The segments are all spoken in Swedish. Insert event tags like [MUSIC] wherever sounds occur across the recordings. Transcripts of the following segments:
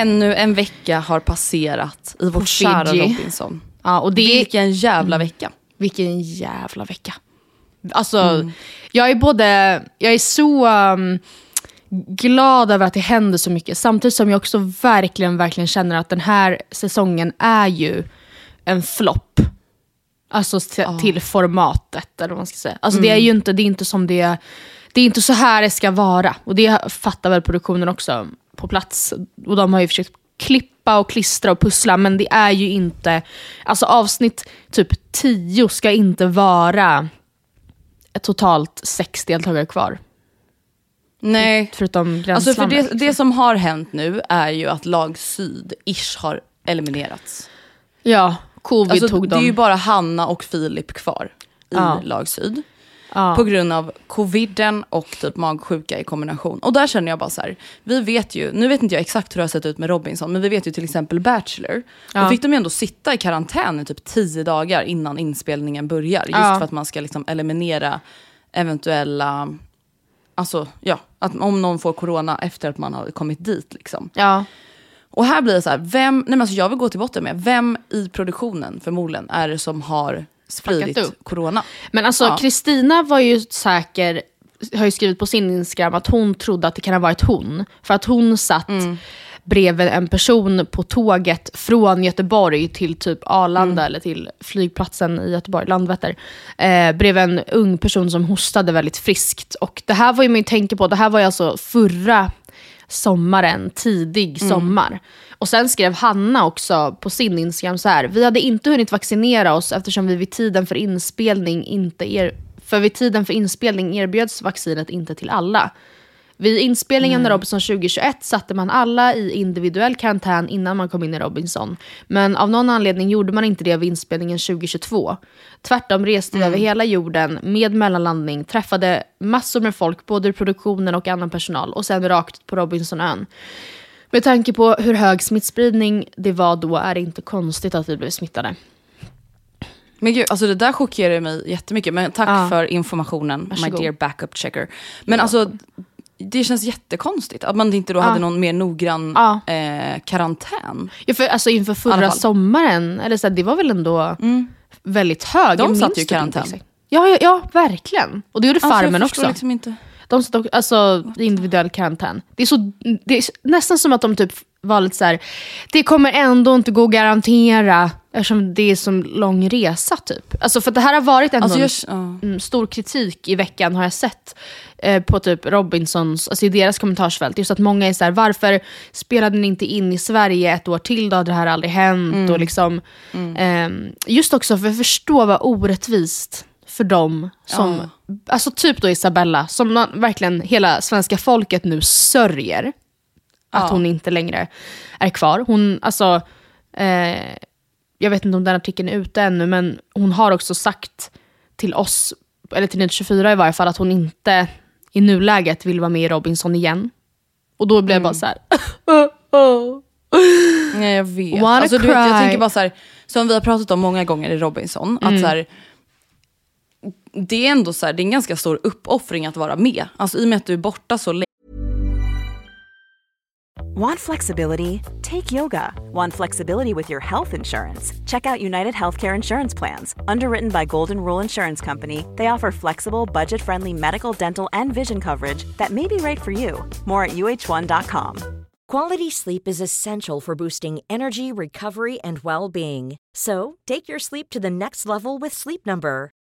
Ännu en vecka har passerat i vårt kära. Robinson. Ja, och det är, Vilken jävla vecka. vilken jävla vecka. Alltså, jag är både, jag är så um, glad över att det händer så mycket. Samtidigt som jag också verkligen, verkligen känner att den här säsongen är ju en flopp. Alltså t- till formatet, eller vad man ska säga. Alltså det är ju inte, det är inte som det, det är inte så här det ska vara. Och det fattar väl produktionen också på plats. Och de har ju försökt klippa och klistra och pussla, men det är ju inte, alltså avsnitt typ 10 ska inte vara ett totalt sex deltagare kvar. Nej, Förutom alltså för gränsslammet. det, liksom. det som har hänt nu är ju att lag syd, ish, har eliminerats. Ja, covid Alltså, tog det är dem. ju bara Hanna och Filip kvar i Ja. lag syd. Ja. På grund av coviden och typ magsjuka i kombination. Och där känner jag bara så här, vi vet ju, nu vet inte jag exakt hur det har sett ut med Robinson, men vi vet ju till exempel Bachelor. Då Ja. fick de ju ändå sitta i karantän i typ tio dagar innan inspelningen börjar. Just Ja. för att man ska liksom eliminera eventuella, alltså ja, att om någon får corona efter att man har kommit dit liksom. Ja. Och här blir det så här, vem, nej men alltså jag vill gå till botten med, vem i produktionen förmodligen är det som har spridit upp. corona? Men alltså Ja. Kristina var ju säker, har ju skrivit på sin Instagram att hon trodde att det kan ha varit hon. För att hon satt Mm. bredvid en person på tåget från Göteborg till typ Arlanda Mm. eller till flygplatsen i Göteborg, Landvetter. Eh, bredvid en ung person som hostade väldigt friskt. Och det här var ju man ju tänker på, det här var ju alltså förra sommaren, tidig Mm. Och sen skrev Hanna också på sin Instagram så här. Vi hade inte hunnit vaccinera oss eftersom vi vid tiden för inspelning inte er, för vid tiden för inspelning erbjöds vaccinet inte till alla. Vid inspelningen av Robinson 2021 satte man alla i individuell karantän innan man kom in i Robinson. Men av någon anledning gjorde man inte det vid inspelningen 2022. Tvärtom reste vi över hela jorden med mellanlandning, träffade massor med folk, både ur produktionen och annan personal, och sen rakt på Robinsonön. Med tanke på hur hög smittspridning det var då är det inte konstigt att vi blev smittade. Men gud, alltså det där chockerar mig jättemycket. Men tack Ja. för informationen, my Varsågod. dear backup checker. Men alltså, det känns jättekonstigt att man inte då hade någon mer noggrann Ja. eh, karantän. Ja, för, alltså inför förra. Mm. sommaren, eller så här, det var väl ändå väldigt hög. De satt ju i karantän. Ja, ja, ja, verkligen. Och det gjorde Alltså, Farmen jag också. Liksom inte. De satt också, alltså individuell karantän. Det är, så, det är nästan som att de typ var lite så här, det kommer ändå inte gå att garantera eftersom det är så lång resa typ. Alltså för det här har varit ändå Alltså, en jag, ja. mm, stor kritik i veckan har jag sett eh, på typ Robinsons, alltså i deras kommentarsfält. Just att många är så här, varför spelade ni inte in i Sverige ett år till? Då hade det här aldrig hänt. Mm. Och liksom, ehm, just också för att förstå vad orättvist för dem som, alltså typ då Isabella, som nå- verkligen hela svenska folket nu sörjer att Ja. hon inte längre är kvar. Hon, alltså, eh, jag vet inte om den artikeln är ute ännu, men hon har också sagt till oss, eller till Nytt 24 i varje fall, att hon inte i nuläget vill vara med i Robinson igen. Och då blev jag bara så här, Nej jag vet. Wanna Alltså, du vet. Jag cry. tänker bara så här, som vi har pratat om många gånger i Robinson, Mm. att så här, det är ändå så här, det är en ganska stor uppoffring att vara med. Alltså i och med att du är borta så länge. Want flexibility? Take yoga. Want flexibility with your health insurance? Check out United Healthcare Insurance Plans. Underwritten by Golden Rule Insurance Company, they offer flexible, budget friendly medical, dental, and vision coverage that may be right for you. More at uh1.com. Quality sleep is essential for boosting energy, recovery, and well being. So, take your sleep to the next level with Sleep Number.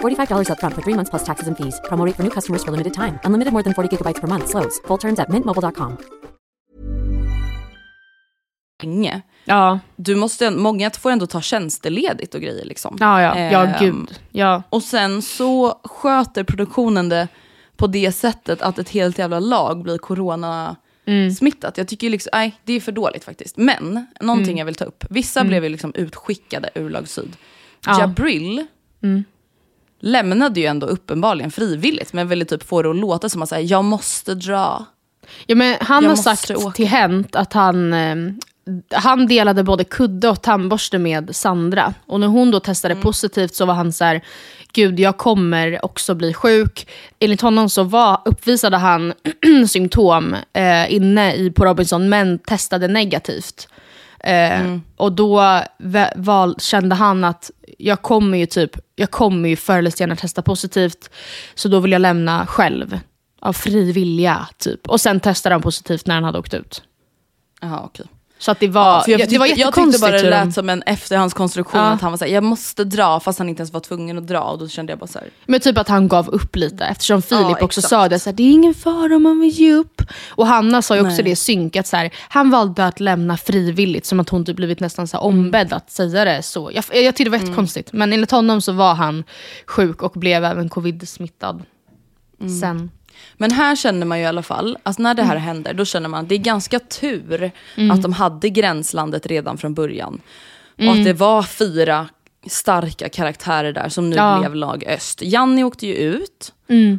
$45 upfront for three months plus taxes and fees. Promo rate for new customers for limited time. Unlimited more than 40 gigabytes per month. Slows. Full terms at mintmobile.com. länge. Ja, Du måste, många får ändå ta tjänsteledigt och grejer liksom. ja, ja. ja Ehm, gud. Ja. Och sen så sköter produktionen det på det sättet att ett helt jävla lag blir corona smittat. Jag tycker liksom, nej det är för dåligt faktiskt. Men, någonting jag vill ta upp. Vissa blev ju liksom utskickade ur lag syd. Ja. Jabril lämnade ju ändå uppenbarligen frivilligt men ville typ få det att låta som att säga jag måste dra. Ja, men han Jag har sagt åka. till Hent att han, eh, han delade både kudde och tandborste med Sandra. Och när hon då testade Mm. positivt så var han så här, gud jag kommer också bli sjuk. Enligt honom så var, uppvisade han [CLEARS THROAT] symptom eh, inne i, på Robinson men testade negativt. Eh, Mm. Och då val, kände han att jag kommer ju typ, jag kommer ju förr eller senare testa positivt. Så då vill jag lämna själv. Av fri vilja typ. Och sen testade han positivt när han hade åkt ut. Jaha okej. Så att det var, För jag, ja, det var tyckte, jag tyckte bara det lät som en efterhandskonstruktion Ja. att han var såhär, jag måste dra fast han inte ens var tvungen att dra och då kände jag bara såhär, Men typ att han gav upp lite eftersom Filip Ja, också sa det, så här, det är ingen fara om man vill ge upp. Och Hanna sa ju också Nej. det synkat, så här, han valde att lämna frivilligt som att hon typ blivit nästan så här Mm. ombedd att säga det så. Jag, jag tyckte det var jättekonstigt. Men enligt honom så var han sjuk och blev även covid-smittad. Mm. Sen. Men här känner man ju i alla fall, alltså när det Mm. här händer, då känner man att det är ganska tur att de hade gränslandet redan från början. Och att det var fyra starka karaktärer där som nu Mm. Ja. Mm. blev lag öst. Janni åkte ju ut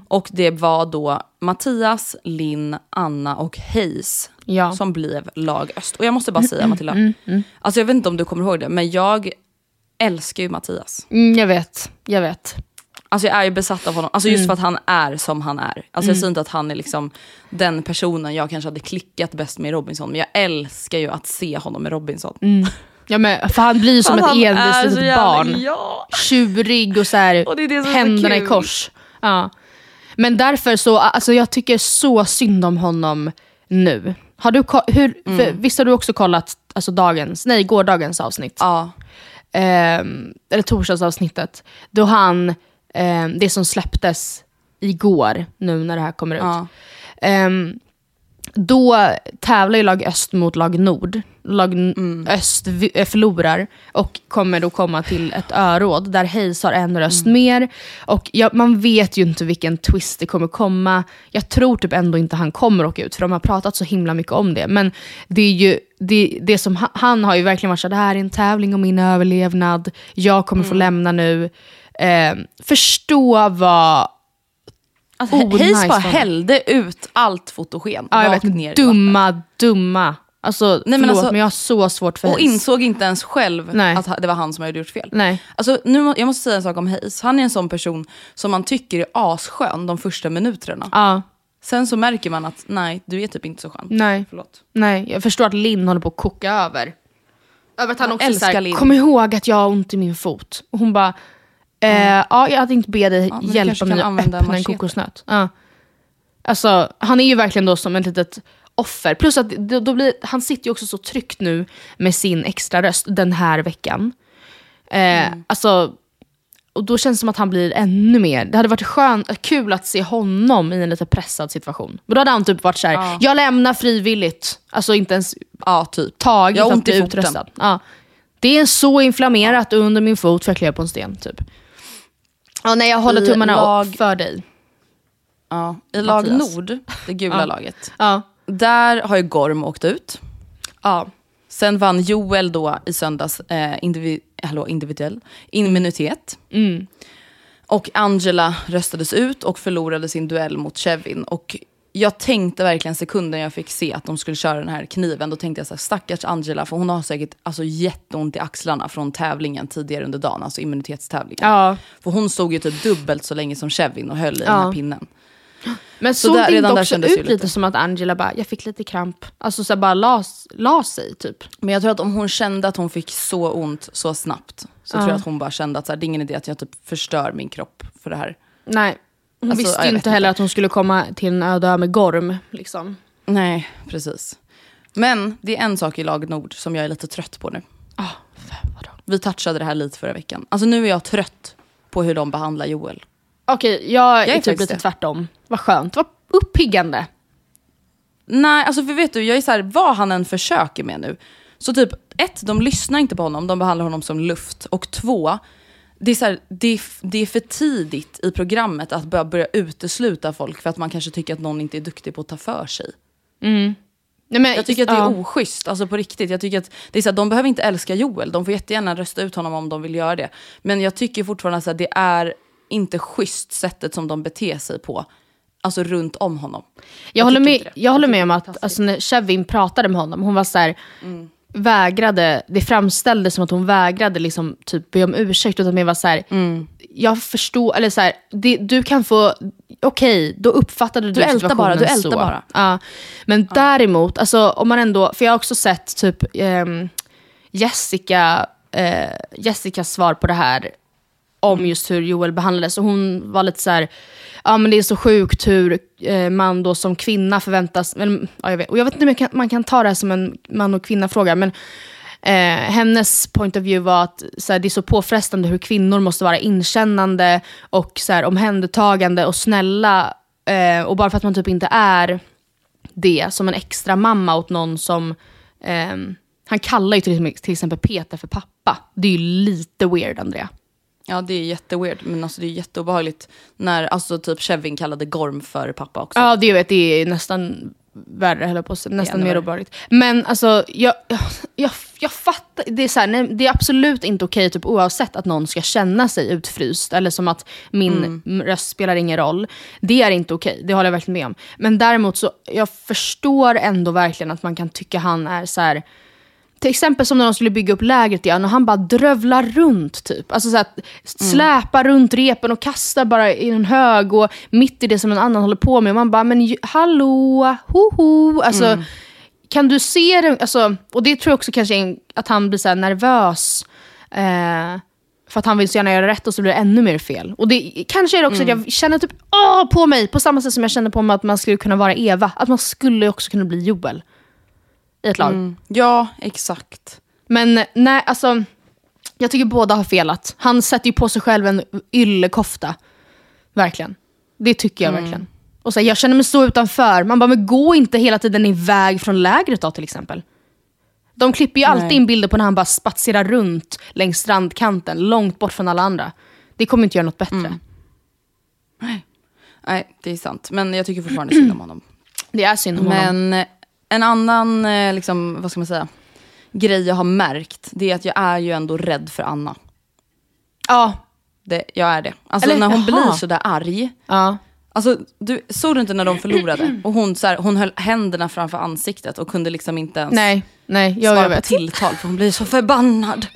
och det var då Mattias, Linn, Anna och Hayes Ja. som blev lag öst. Och jag måste bara säga Matilda, alltså jag vet inte om du kommer ihåg det, men jag älskar ju Mattias. Mm, jag vet, jag vet. Alltså jag är ju besatt av honom, alltså just Mm. för att han är som han är. Alltså jag säger inte att han är liksom den personen jag kanske hade klickat bäst med i Robinson, men jag älskar ju att se honom i Robinson. Ja, men, för han blir ju som ett envist litet jävla- barn. Ja. Tjurig och så här, Och det är det händerna i kors. Ja. Men därför så, alltså jag tycker så synd om honom nu. Har du, hur, Mm. för, visst har du också kollat alltså dagens, nej gårdagens avsnitt? Ja. Ehm, eller torsdagsavsnittet. Då han, ehm, det som släpptes igår, nu när det här kommer ut. Ja. Ehm, då tävlar ju lag öst mot lag nord. Lag Mm. öst eh, förlorar och kommer då komma till ett öråd där Hayes har en röst Mm. mer. Och ja, man vet ju inte vilken twist det kommer komma. Jag tror typ ändå inte han kommer åka ut för de har pratat så himla mycket om det. Men det är ju det, det som han, han har ju verkligen varit så här, det här är en tävling om min överlevnad. Jag kommer Mm. få lämna nu. Ehm, förstå vad Alltså, Oh, Hayes nice bara hällde ut allt fotogen Ja, jag vet, ner dumma, dumma. Alltså, men förlåt, alltså- men jag har så svårt för vattnet. Och Hayes. insåg inte ens själv Nej. att det var han som hade gjort fel. Nej. Alltså, nu, jag måste säga en sak om Hayes. Han är en sån person som man tycker är asskön de första minuterna. Ja, Sen så märker man att nej, du är typ inte så skön. nej, Förlåt. nej. Jag förstår att Linn håller på att koka över. Över att han Jag också såhär, kom ihåg att jag har ont i min fot. Och hon bara, eh, ja jag hade inte be dig du hjälpa mig att öppna en machete. kokosnöt. Ja. Alltså, han är ju verkligen då som ett litet offer. Plus att då, då blir, han sitter ju också så tryggt nu med sin extra röst den här veckan. Eh, Alltså, och då känns det som att han blir ännu mer... Det hade varit skönt, kul att se honom i en lite pressad situation. Men då hade han typ varit så här: jag lämnar frivilligt. Alltså inte ens Ja, typ. tagit Jag att bli utröstad. Ja. Det är så inflammerat under min fot för jag klev på en sten. Typ. Ja, nej, jag håller I tummarna lag- för dig. Ja. I lag Mattias. Nord, det gula Ja. laget, Ja. där har ju Gorm åkt ut. Ja. Sen vann Joel då i söndags eh, indivi- hallå, individuell immunitet. Mm. Och Angela röstades ut och förlorade sin duell mot Kevin. Och jag tänkte verkligen sekunden jag fick se att de skulle köra den här kniven, då tänkte jag så här, stackars Angela, för hon har säkert alltså, jätteont i axlarna från tävlingen tidigare under dagen, alltså immunitetstävlingen. Ja. För hon stod ju typ dubbelt så länge som Kevin och höll i den Ja. här pinnen. Men Så såg där- det redan inte också ut lite. lite. som att Angela bara, jag fick lite kramp. Alltså så bara la, la sig typ. Men jag tror att om hon kände att hon fick så ont så snabbt, så tror jag att hon bara kände att så här, det är ingen idé att jag typ förstör min kropp för det här. Nej. Hon Alltså, visste jag ju inte heller att hon skulle komma till en öde ö med Gorm. Liksom. Nej, precis. Men det är en sak i lag Nord som jag är lite trött på nu. Ah, vadå? Vi touchade det här lite förra veckan. Alltså nu är jag trött på hur de behandlar Joel. Okej, jag är, är typ lite det. tvärtom. Vad skönt, vad uppiggande. Nej, alltså för vet du, jag är så här, vad han än försöker med nu. Så typ, ett, de lyssnar inte på honom, de behandlar honom som luft. Och två, det är, så här, det, är, det är för tidigt i programmet att börja, börja utesluta folk för att man kanske tycker att någon inte är duktig på att ta för sig. Nej, men, Jag tycker att det är ja. oschysst, alltså på riktigt. Jag tycker att det är så här, de behöver inte älska Joel, de får jättegärna rösta ut honom om de vill göra det. Men jag tycker fortfarande att det är inte schysst sättet som de beter sig på. Alltså runt om honom. Jag, håller tycker med, jag håller Jag med om att alltså, när Kevin pratade med honom, hon var så här, vägrade, det framställdes som att hon vägrade liksom, typ, be om ursäkt, utan mer var så här, jag förstår, eller så här, det, du kan få, okej, då uppfattade du, Du situationen bara, du ältar så. bara. Ja. Men däremot, alltså, om man ändå, för jag har också sett typ ehm, Jessica, eh, Jessicas svar på det här, om just hur Joel behandlades. Och hon var lite så här, ja men det är så sjukt hur eh, man då som kvinna förväntas, men, ja, jag vet, och jag vet inte om kan, man kan ta det här som en man och kvinna-fråga, men eh, hennes point of view var att så här, det är så påfrestande hur kvinnor måste vara inkännande och så här, omhändertagande och snälla. Eh, och bara för att man typ inte är det som en extra mamma åt någon som... Eh, han kallar ju till, till exempel Peter för pappa. Det är ju lite weird, Andrea. Ja det är jätteweird, men alltså det är jätteobehagligt när alltså typ Kevin kallade Gorm för pappa också. Ja, det vet det är nästan värre, höll jag på att säga. Nästan mer obehagligt. Men alltså, jag, jag, jag, jag fattar. Det är, så här, nej, det är absolut inte okej, typ, oavsett att någon ska känna sig utfryst. Eller som att min röst spelar ingen roll. Det är inte okej, det håller jag verkligen med om. Men däremot så, jag förstår ändå verkligen att man kan tycka han är så här. Till exempel som när de skulle bygga upp lägret igen och han bara drövlar runt typ. Alltså så att släpa runt repen och kasta bara i en hög och mitt i det som en annan håller på med. Och man bara, men hallå, hoho. Alltså, kan du se det? Alltså, och det tror jag också kanske en, att han blir så här nervös. Eh, för att han vill så gärna göra rätt och så blir det ännu mer fel. Och det, kanske är det också att jag känner typ åh, på mig, på samma sätt som jag känner på mig att man skulle kunna vara Eva. Att man skulle också kunna bli Joel. I ett lag. Ja, exakt. Men nej, alltså. Jag tycker båda har felat. Han sätter ju på sig själv en yllekofta. Verkligen. Det tycker jag verkligen. Och så här, jag känner mig så utanför. Man bara, men gå inte hela tiden iväg från lägret då till exempel. De klipper ju alltid Nej. in bilder på när han bara spatserar runt längs strandkanten, långt bort från alla andra. Det kommer inte göra något bättre. Nej, det är sant. Men jag tycker fortfarande synd om honom. Det är synd om honom. Men eh, en annan, eh, liksom, vad ska man säga, grej jag har märkt, det är att jag är ju ändå rädd för Anna. Ja, Det, jag är det. Alltså Eller, när hon jaha. blir sådär arg. ja. Alltså, du, såg du inte när de förlorade? Och hon, så här, hon höll händerna framför ansiktet och kunde liksom inte ens Nej, nej, jag, svara jag på vet. tilltal för hon blir så förbannad.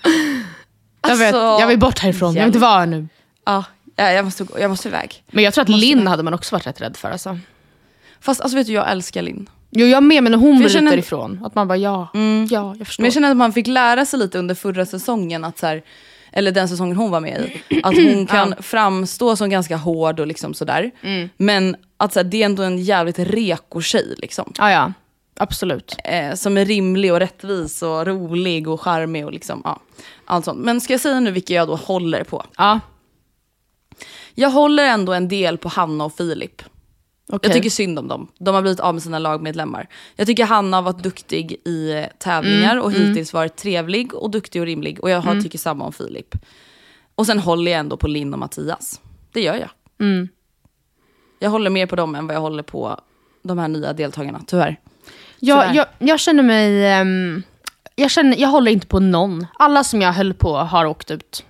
Jag, vet. Alltså, jag vill bort härifrån, jag vill inte vara här nu. Ja, jag, jag, måste, jag måste iväg. Men jag tror att Linn hade man också varit rätt rädd för. Alltså. Fast alltså, vet du, jag älskar Linn. Jo, jag med, men hon jag ute känner- därifrån. Att man bara, ja, ja, jag förstår. Men jag känner att man fick lära sig lite under förra säsongen, att så här, eller den säsongen hon var med i, att hon [CLEARS THROAT] kan framstå som ganska hård och liksom sådär. Men att så här, det är ändå en jävligt reko tjej liksom. Ja, ja. Absolut. Eh, som är rimlig och rättvis och rolig och charmig och liksom, ja. Allt sånt. Men ska jag säga nu vilka jag då håller på? Ja, Jag håller ändå en del på Hanna och Filip. Okej. Jag tycker synd om dem. De har blivit av med sina lagmedlemmar. Jag tycker Hanna har varit duktig i eh, tävlingar och hittills varit trevlig och duktig och rimlig. Och jag har, tycker samma om Filip. Och sen håller jag ändå på Linn och Mattias. Det gör jag. Jag håller mer på dem än vad jag håller på de här nya deltagarna, tyvärr. jag, Tyvärr. jag, jag känner mig... ehm, jag, känner, jag håller inte på någon. Alla som jag höll på har åkt ut.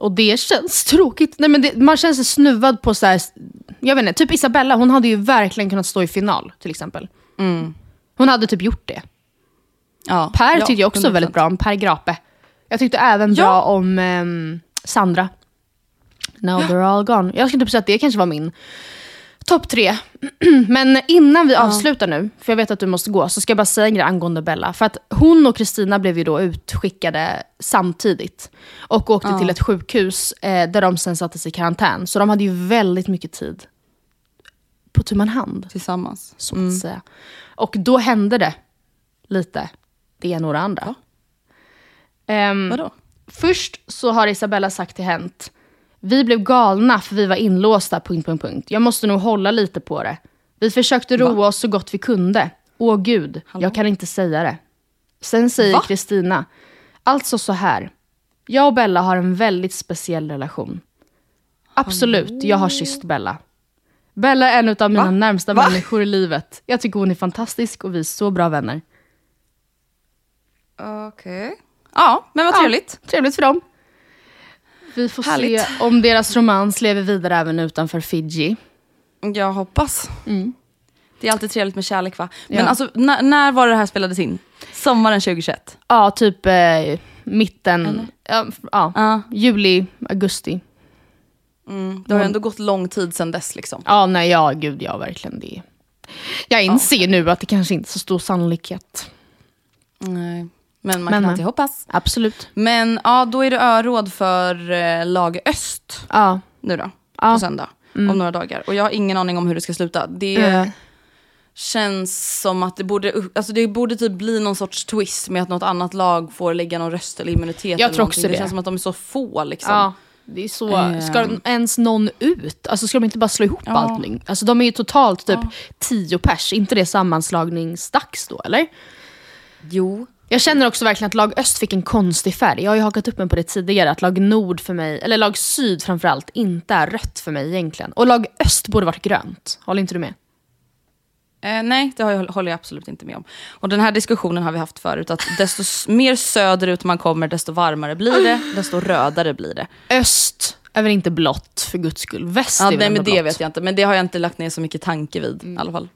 Och det känns tråkigt. Nej, men det, man känner sig snuvad på så här, jag vet inte, typ Isabella, hon hade ju verkligen kunnat stå i final till exempel. Hon hade typ gjort det. Ja, Per ja, tyckte jag också 100%. väldigt bra om, Per Grape. Jag tyckte även Ja. bra om ehm, Sandra. Now they're all gone. Jag skulle typ säga att det kanske var min topp tre. [CLEARS THROAT] Men innan vi avslutar nu, för jag vet att du måste gå, så ska jag bara säga en grej angående Bella. För att hon och Kristina blev ju då utskickade samtidigt. Och åkte till ett sjukhus eh, där de sen sattes i karantän. Så de hade ju väldigt mycket tid på tu man hand Tillsammans. så att säga. Och då hände det lite det ena och det andra. Ehm, Vadå? först så har Isabella sagt till Hent, vi blev galna för vi var inlåsta, punkt, punkt, punkt. Jag måste nog hålla lite på det. Vi försökte roa oss så gott vi kunde. Åh gud, jag kan inte säga det. Sen säger Va? Kristina, alltså så här. Jag och Bella har en väldigt speciell relation. Absolut, jag har kysst Bella. Bella är en av mina närmsta Va? människor i livet. Jag tycker hon är fantastisk och vi är så bra vänner. Okej. Ja, men vad trevligt. Ja, trevligt för dem. Vi får Härligt. se om deras romans lever vidare även utanför Fiji. Jag hoppas. Det är alltid trevligt med kärlek va? Men Ja. alltså, när, när var det här spelades in? Sommaren 2021? Ja, typ eh, mitten, ja, f- ja, Ja. juli, augusti. Det har ju ändå gått lång tid sedan dess liksom. Ja, nej, ja, gud, ja, verkligen det. Jag inser nu att det kanske inte är så stor sannolikhet. Nej. Men man Men, kan alltid hoppas. Absolut. Men ja, då är det öråd för eh, lag Öst Ja. nu då. Ja. På söndag. Om några dagar. Och jag har ingen aning om hur det ska sluta. Det Eh. känns som att det borde, alltså det borde typ bli någon sorts twist med att något annat lag får lägga någon röst eller immunitet. Jag tror också det. det. känns som att de är så få liksom. Ja, det är så. Eh. Ska ens någon ut? Alltså ska de inte bara slå ihop allting? Alltså de är ju totalt typ tio pers. inte det sammanslagningsdags då eller? Jo. Jag känner också verkligen att lag öst fick en konstig färg. Jag har ju hakat upp mig på det tidigare, att lag nord för mig, eller lag syd framförallt, inte är rött för mig egentligen. Och lag öst borde varit grönt. Håller inte du med? Eh, nej, det har jag, håller jag absolut inte med om. Och den här diskussionen har vi haft förut, att desto mer söderut man kommer, desto varmare blir det, desto rödare blir det. Öst är väl inte blått för guds skull. Väst Ja, är väl nej, men det blått. vet jag inte, men det har jag inte lagt ner så mycket tanke vid i alla fall.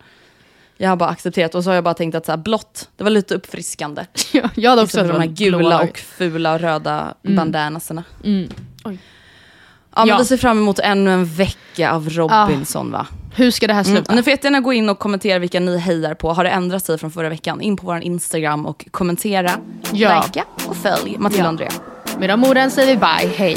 Jag har bara accepterat och så har jag bara tänkt att så här, blått, det var lite uppfriskande. [LAUGHS] Ja, jag hade också Istället för de här gula blå. och fula röda bandanaserna. Oj. Ja, men Ja. vi ser fram emot ännu en vecka av Robinson va? Hur ska det här Mm. sluta? Ni får jättegärna gå in och kommentera vilka ni hejar på. Har det ändrat sig från förra veckan? In på vår Instagram och kommentera, Ja. likea och följ Matilda och Ja. Andrea. Med de orden säger vi bye, hej.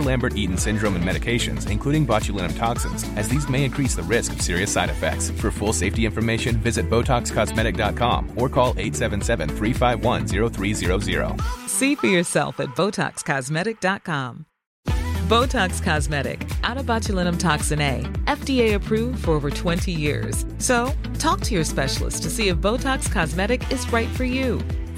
Lambert-Eaton syndrome and medications, including botulinum toxins, as these may increase the risk of serious side effects. For full safety information, visit BotoxCosmetic.com or call 877-351-0300. See for yourself at BotoxCosmetic.com. Botox Cosmetic, out of botulinum toxin A, FDA approved for over 20 years. So, talk to your specialist to see if Botox Cosmetic is right for you.